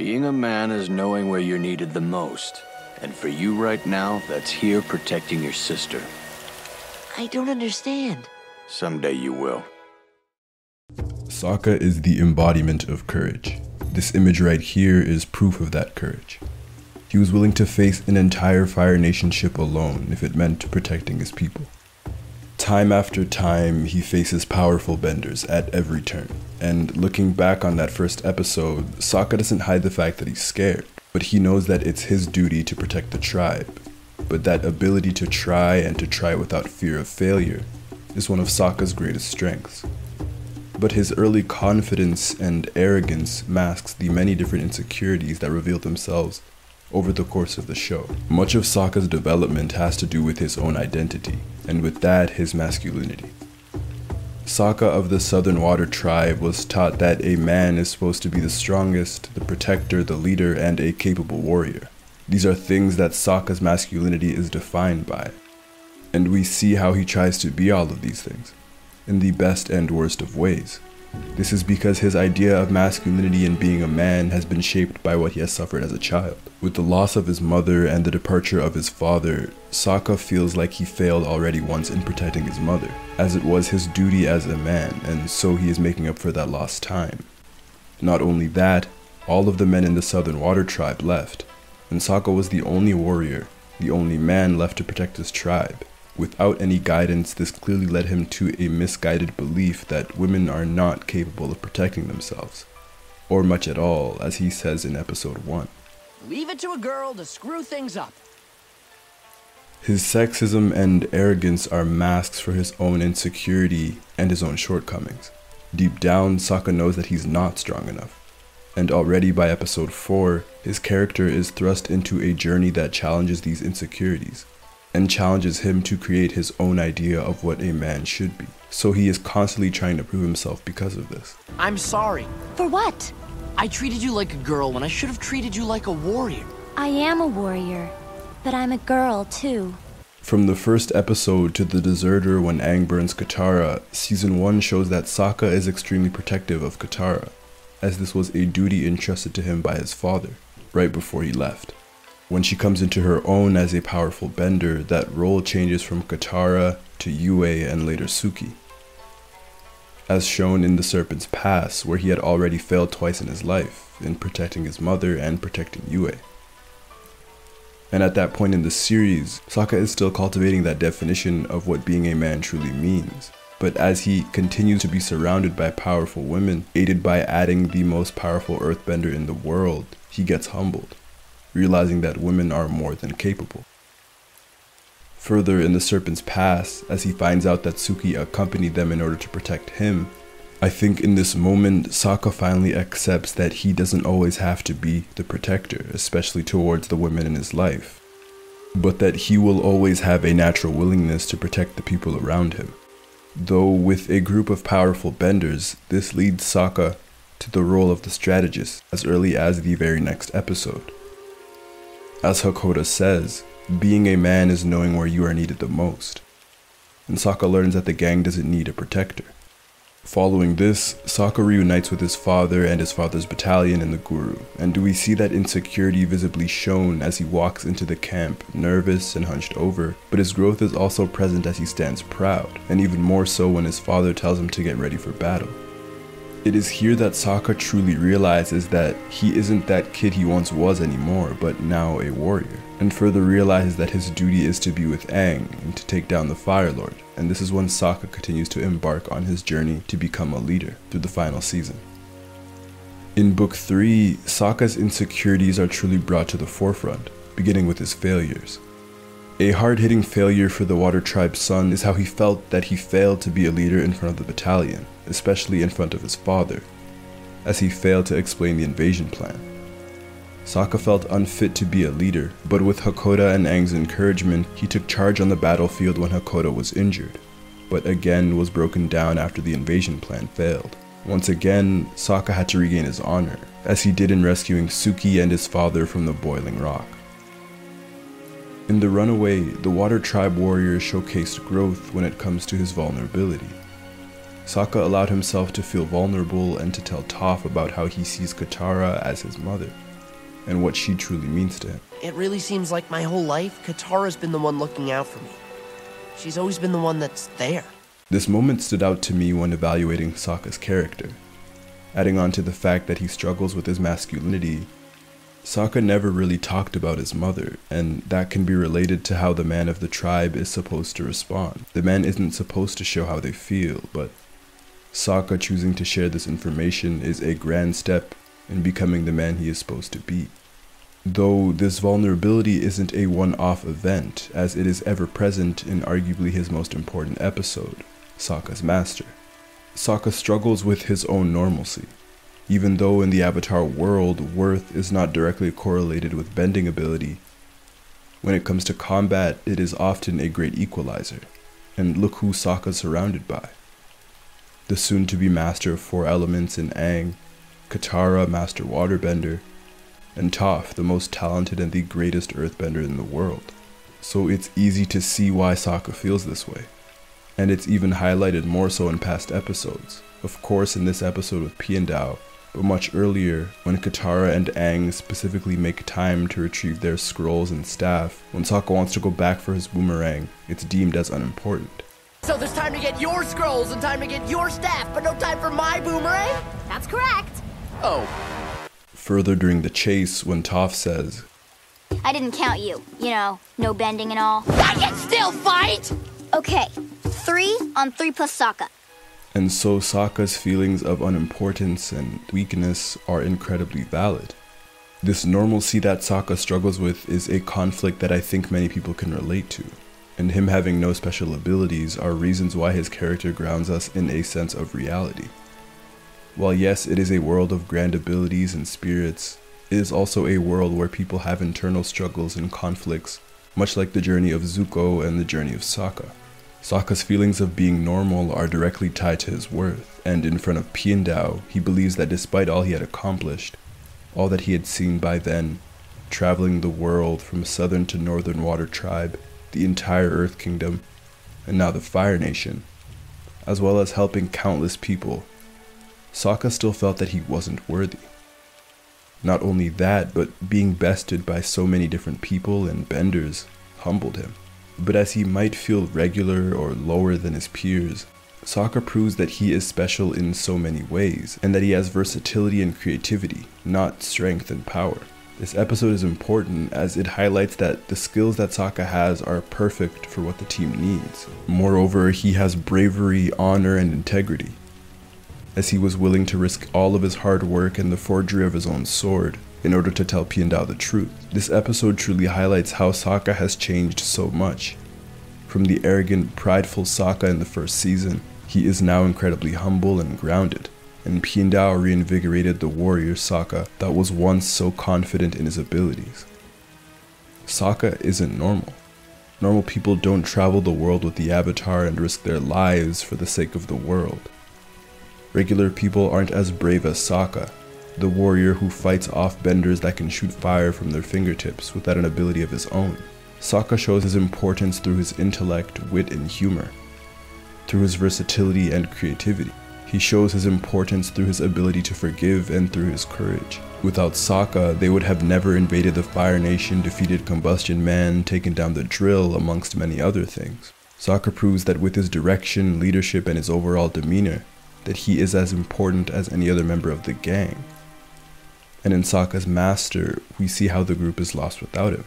Being a man is knowing where you're needed the most. And for you right now, that's here protecting your sister. I don't understand. Someday you will. Sokka is the embodiment of courage. This image right here is proof of that courage. He was willing to face an entire Fire Nation ship alone if it meant protecting his people. Time after time, he faces powerful benders at every turn. And looking back on that first episode, Sokka doesn't hide the fact that he's scared, but he knows that it's his duty to protect the tribe. But that ability to try and to try without fear of failure is one of Sokka's greatest strengths. But his early confidence and arrogance masks the many different insecurities that reveal themselves over the course of the show. Much of Sokka's development has to do with his own identity, and with that, his masculinity. Sokka of the Southern Water Tribe was taught that a man is supposed to be the strongest, the protector, the leader, and a capable warrior. These are things that Sokka's masculinity is defined by. And we see how he tries to be all of these things, in the best and worst of ways. This is because his idea of masculinity and being a man has been shaped by what he has suffered as a child. With the loss of his mother and the departure of his father, Sokka feels like he failed already once in protecting his mother, as it was his duty as a man, and so he is making up for that lost time. Not only that, all of the men in the Southern Water Tribe left, and Sokka was the only warrior, the only man left to protect his tribe. Without any guidance, this clearly led him to a misguided belief that women are not capable of protecting themselves, or much at all, as he says in episode 1. Leave it to a girl to screw things up. His sexism and arrogance are masks for his own insecurity and his own shortcomings. Deep down, Sokka knows that he's not strong enough. And already by episode 4, his character is thrust into a journey that challenges these insecurities and challenges him to create his own idea of what a man should be. So he is constantly trying to prove himself because of this. I'm sorry. For what? I treated you like a girl when I should have treated you like a warrior. I am a warrior, but I'm a girl too. From the first episode to the deserter when Aang burns Katara, season 1 shows that Sokka is extremely protective of Katara, as this was a duty entrusted to him by his father, right before he left. When she comes into her own as a powerful bender, that role changes from Katara to Yue and later Suki. As shown in The Serpent's Pass, where he had already failed twice in his life, in protecting his mother and protecting Yue. And at that point in the series, Sokka is still cultivating that definition of what being a man truly means. But as he continues to be surrounded by powerful women, aided by adding the most powerful earthbender in the world, he gets humbled realizing that women are more than capable. Further in the Serpent's Pass, as he finds out that Suki accompanied them in order to protect him, I think in this moment, Sokka finally accepts that he doesn't always have to be the protector, especially towards the women in his life, but that he will always have a natural willingness to protect the people around him. Though with a group of powerful benders, this leads Sokka to the role of the strategist as early as the very next episode. As Hakoda says, being a man is knowing where you are needed the most. And Sokka learns that the gang doesn't need a protector. Following this, Sokka reunites with his father and his father's battalion in the Guru, and do we see that insecurity visibly shown as he walks into the camp, nervous and hunched over, but his growth is also present as he stands proud, and even more so when his father tells him to get ready for battle. It is here that Sokka truly realizes that he isn't that kid he once was anymore, but now a warrior, and further realizes that his duty is to be with Aang and to take down the Fire Lord, and this is when Sokka continues to embark on his journey to become a leader through the final season. In Book 3, Sokka's insecurities are truly brought to the forefront, beginning with his failures. A hard hitting failure for the Water Tribe's son is how he felt that he failed to be a leader in front of the battalion, especially in front of his father, as he failed to explain the invasion plan. Sokka felt unfit to be a leader, but with Hakoda and Aang's encouragement, he took charge on the battlefield when Hakoda was injured, but again was broken down after the invasion plan failed. Once again, Sokka had to regain his honor, as he did in rescuing Suki and his father from the boiling rock. In The Runaway, the Water Tribe warrior showcased growth when it comes to his vulnerability. Sokka allowed himself to feel vulnerable and to tell Toph about how he sees Katara as his mother. and what she truly means to him. It really seems like my whole life, Katara's been the one looking out for me. She's always been the one that's there. This moment stood out to me when evaluating Sokka's character. Adding on to the fact that he struggles with his masculinity, Sokka never really talked about his mother, and that can be related to how the man of the tribe is supposed to respond. The man isn't supposed to show how they feel, but Sokka choosing to share this information is a grand step in becoming the man he is supposed to be. Though this vulnerability isn't a one off event, as it is ever present in arguably his most important episode, Sokka's Master. Sokka struggles with his own normalcy. Even though in the Avatar world, worth is not directly correlated with bending ability, when it comes to combat, it is often a great equalizer. And look who Sokka's surrounded by. The soon to be master of four elements in Aang, Katara, Master Waterbender, and Toph, the most talented and the greatest earthbender in the world. So it's easy to see why Sokka feels this way. And it's even highlighted more so in past episodes. Of course, in this episode with Piandao, but much earlier when Katara and Aang specifically make time to retrieve their scrolls and staff. When Sokka wants to go back for his boomerang, it's deemed as unimportant. So there's time to get your scrolls and time to get your staff, but no time for my boomerang? That's correct. Oh, Further during the chase, when Toph says, I didn't count you. You know, no bending and all. I can still fight! Okay, three on three plus Sokka. And so Sokka's feelings of unimportance and weakness are incredibly valid. This normalcy that Sokka struggles with is a conflict that I think many people can relate to, and him having no special abilities are reasons why his character grounds us in a sense of reality. While yes, it is a world of grand abilities and spirits, it is also a world where people have internal struggles and conflicts, much like the journey of Zuko and the journey of Sokka. Sokka's feelings of being normal are directly tied to his worth, and in front of Piandao, he believes that despite all he had accomplished, all that he had seen by then, traveling the world from southern to northern water tribe, the entire Earth Kingdom, and now the Fire Nation, as well as helping countless people, Sokka still felt that he wasn't worthy. Not only that, but being bested by so many different people and benders humbled him. But as he might feel regular or lower than his peers, Sokka proves that he is special in so many ways, and that he has versatility and creativity, not strength and power. This episode is important as it highlights that the skills that Sokka has are perfect for what the team needs. Moreover, he has bravery, honor, and integrity, as he was willing to risk all of his hard work and the forgery of his own sword in order to tell Piandao the truth. This episode truly highlights how Sokka has changed so much. From the arrogant, prideful Sokka in the first season, he is now incredibly humble and grounded, and Piandao reinvigorated the warrior Sokka that was once so confident in his abilities. Sokka isn't normal. Normal people don't travel the world with the Avatar and risk their lives for the sake of the world. Regular people aren't as brave as Sokka, the warrior who fights off benders that can shoot fire from their fingertips without an ability of his own. Sokka shows his importance through his intellect, wit, and humor, through his versatility and creativity. He shows his importance through his ability to forgive and through his courage. Without Sokka, they would have never invaded the Fire Nation, defeated Combustion Man, taken down the drill, amongst many other things. Sokka proves that with his direction, leadership, and his overall demeanor, that he is as important as any other member of the gang. And in Sokka's master, we see how the group is lost without him.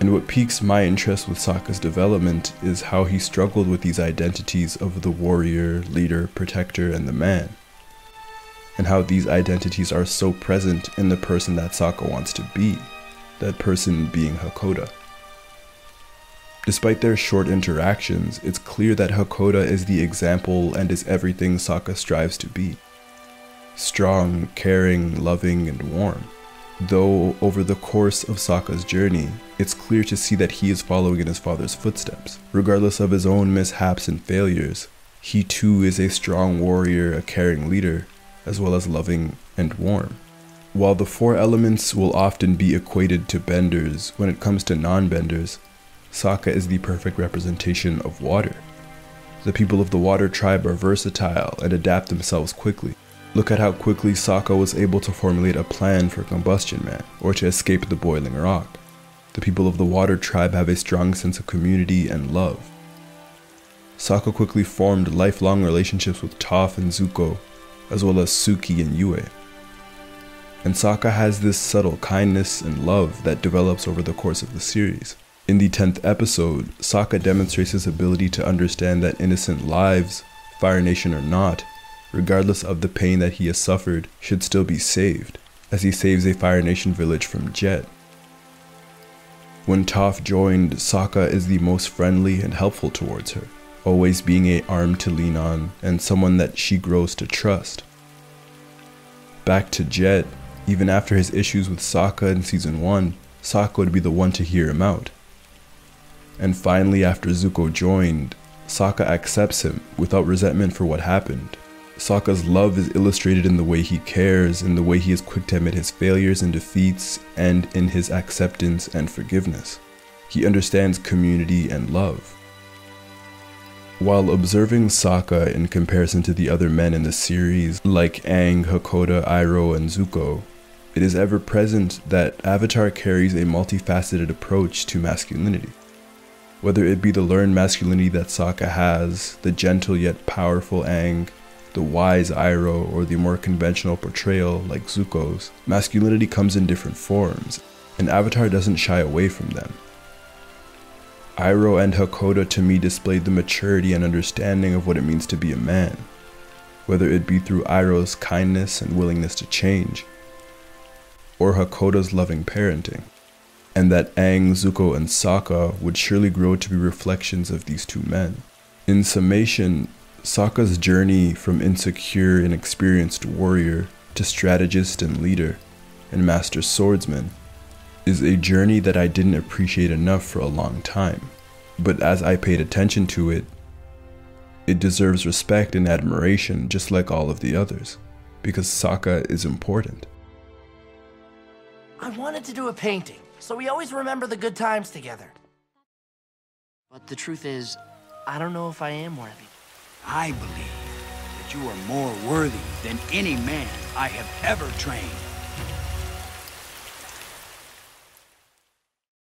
And what piques my interest with Sokka's development is how he struggled with these identities of the warrior, leader, protector, and the man. And how these identities are so present in the person that Sokka wants to be, that person being Hakoda. Despite their short interactions, it's clear that Hakoda is the example and is everything Sokka strives to be strong, caring, loving, and warm. Though over the course of Sokka's journey, it's clear to see that he is following in his father's footsteps. Regardless of his own mishaps and failures, he too is a strong warrior, a caring leader, as well as loving and warm. While the four elements will often be equated to benders, when it comes to non benders, Sokka is the perfect representation of water. The people of the water tribe are versatile and adapt themselves quickly. Look at how quickly Sokka was able to formulate a plan for Combustion Man, or to escape the boiling rock. The people of the Water Tribe have a strong sense of community and love. Sokka quickly formed lifelong relationships with Toph and Zuko, as well as Suki and Yue. And Sokka has this subtle kindness and love that develops over the course of the series. In the 10th episode, Sokka demonstrates his ability to understand that innocent lives, Fire Nation or not, regardless of the pain that he has suffered, should still be saved, as he saves a Fire Nation village from Jet. When Toph joined, Sokka is the most friendly and helpful towards her, always being a arm to lean on and someone that she grows to trust. Back to Jet, even after his issues with Sokka in season 1, Sokka would be the one to hear him out. And finally, after Zuko joined, Sokka accepts him without resentment for what happened. Sokka's love is illustrated in the way he cares, in the way he is quick to admit his failures and defeats, and in his acceptance and forgiveness. He understands community and love. While observing Sokka in comparison to the other men in the series, like Aang, Hakoda, Iroh, and Zuko, it is ever present that Avatar carries a multifaceted approach to masculinity. Whether it be the learned masculinity that Sokka has, the gentle yet powerful Aang, the wise Iroh, or the more conventional portrayal like Zuko's, masculinity comes in different forms, and Avatar doesn't shy away from them. Iroh and Hakoda to me displayed the maturity and understanding of what it means to be a man, whether it be through Iroh's kindness and willingness to change, or Hakoda's loving parenting, and that Aang, Zuko, and Sokka would surely grow to be reflections of these two men. In summation, Sokka's journey from insecure and experienced warrior to strategist and leader and master swordsman is a journey that I didn't appreciate enough for a long time. But as I paid attention to it, it deserves respect and admiration just like all of the others, because Sokka is important. I wanted to do a painting, so we always remember the good times together. But the truth is, I don't know if I am worthy. I believe that you are more worthy than any man I have ever trained.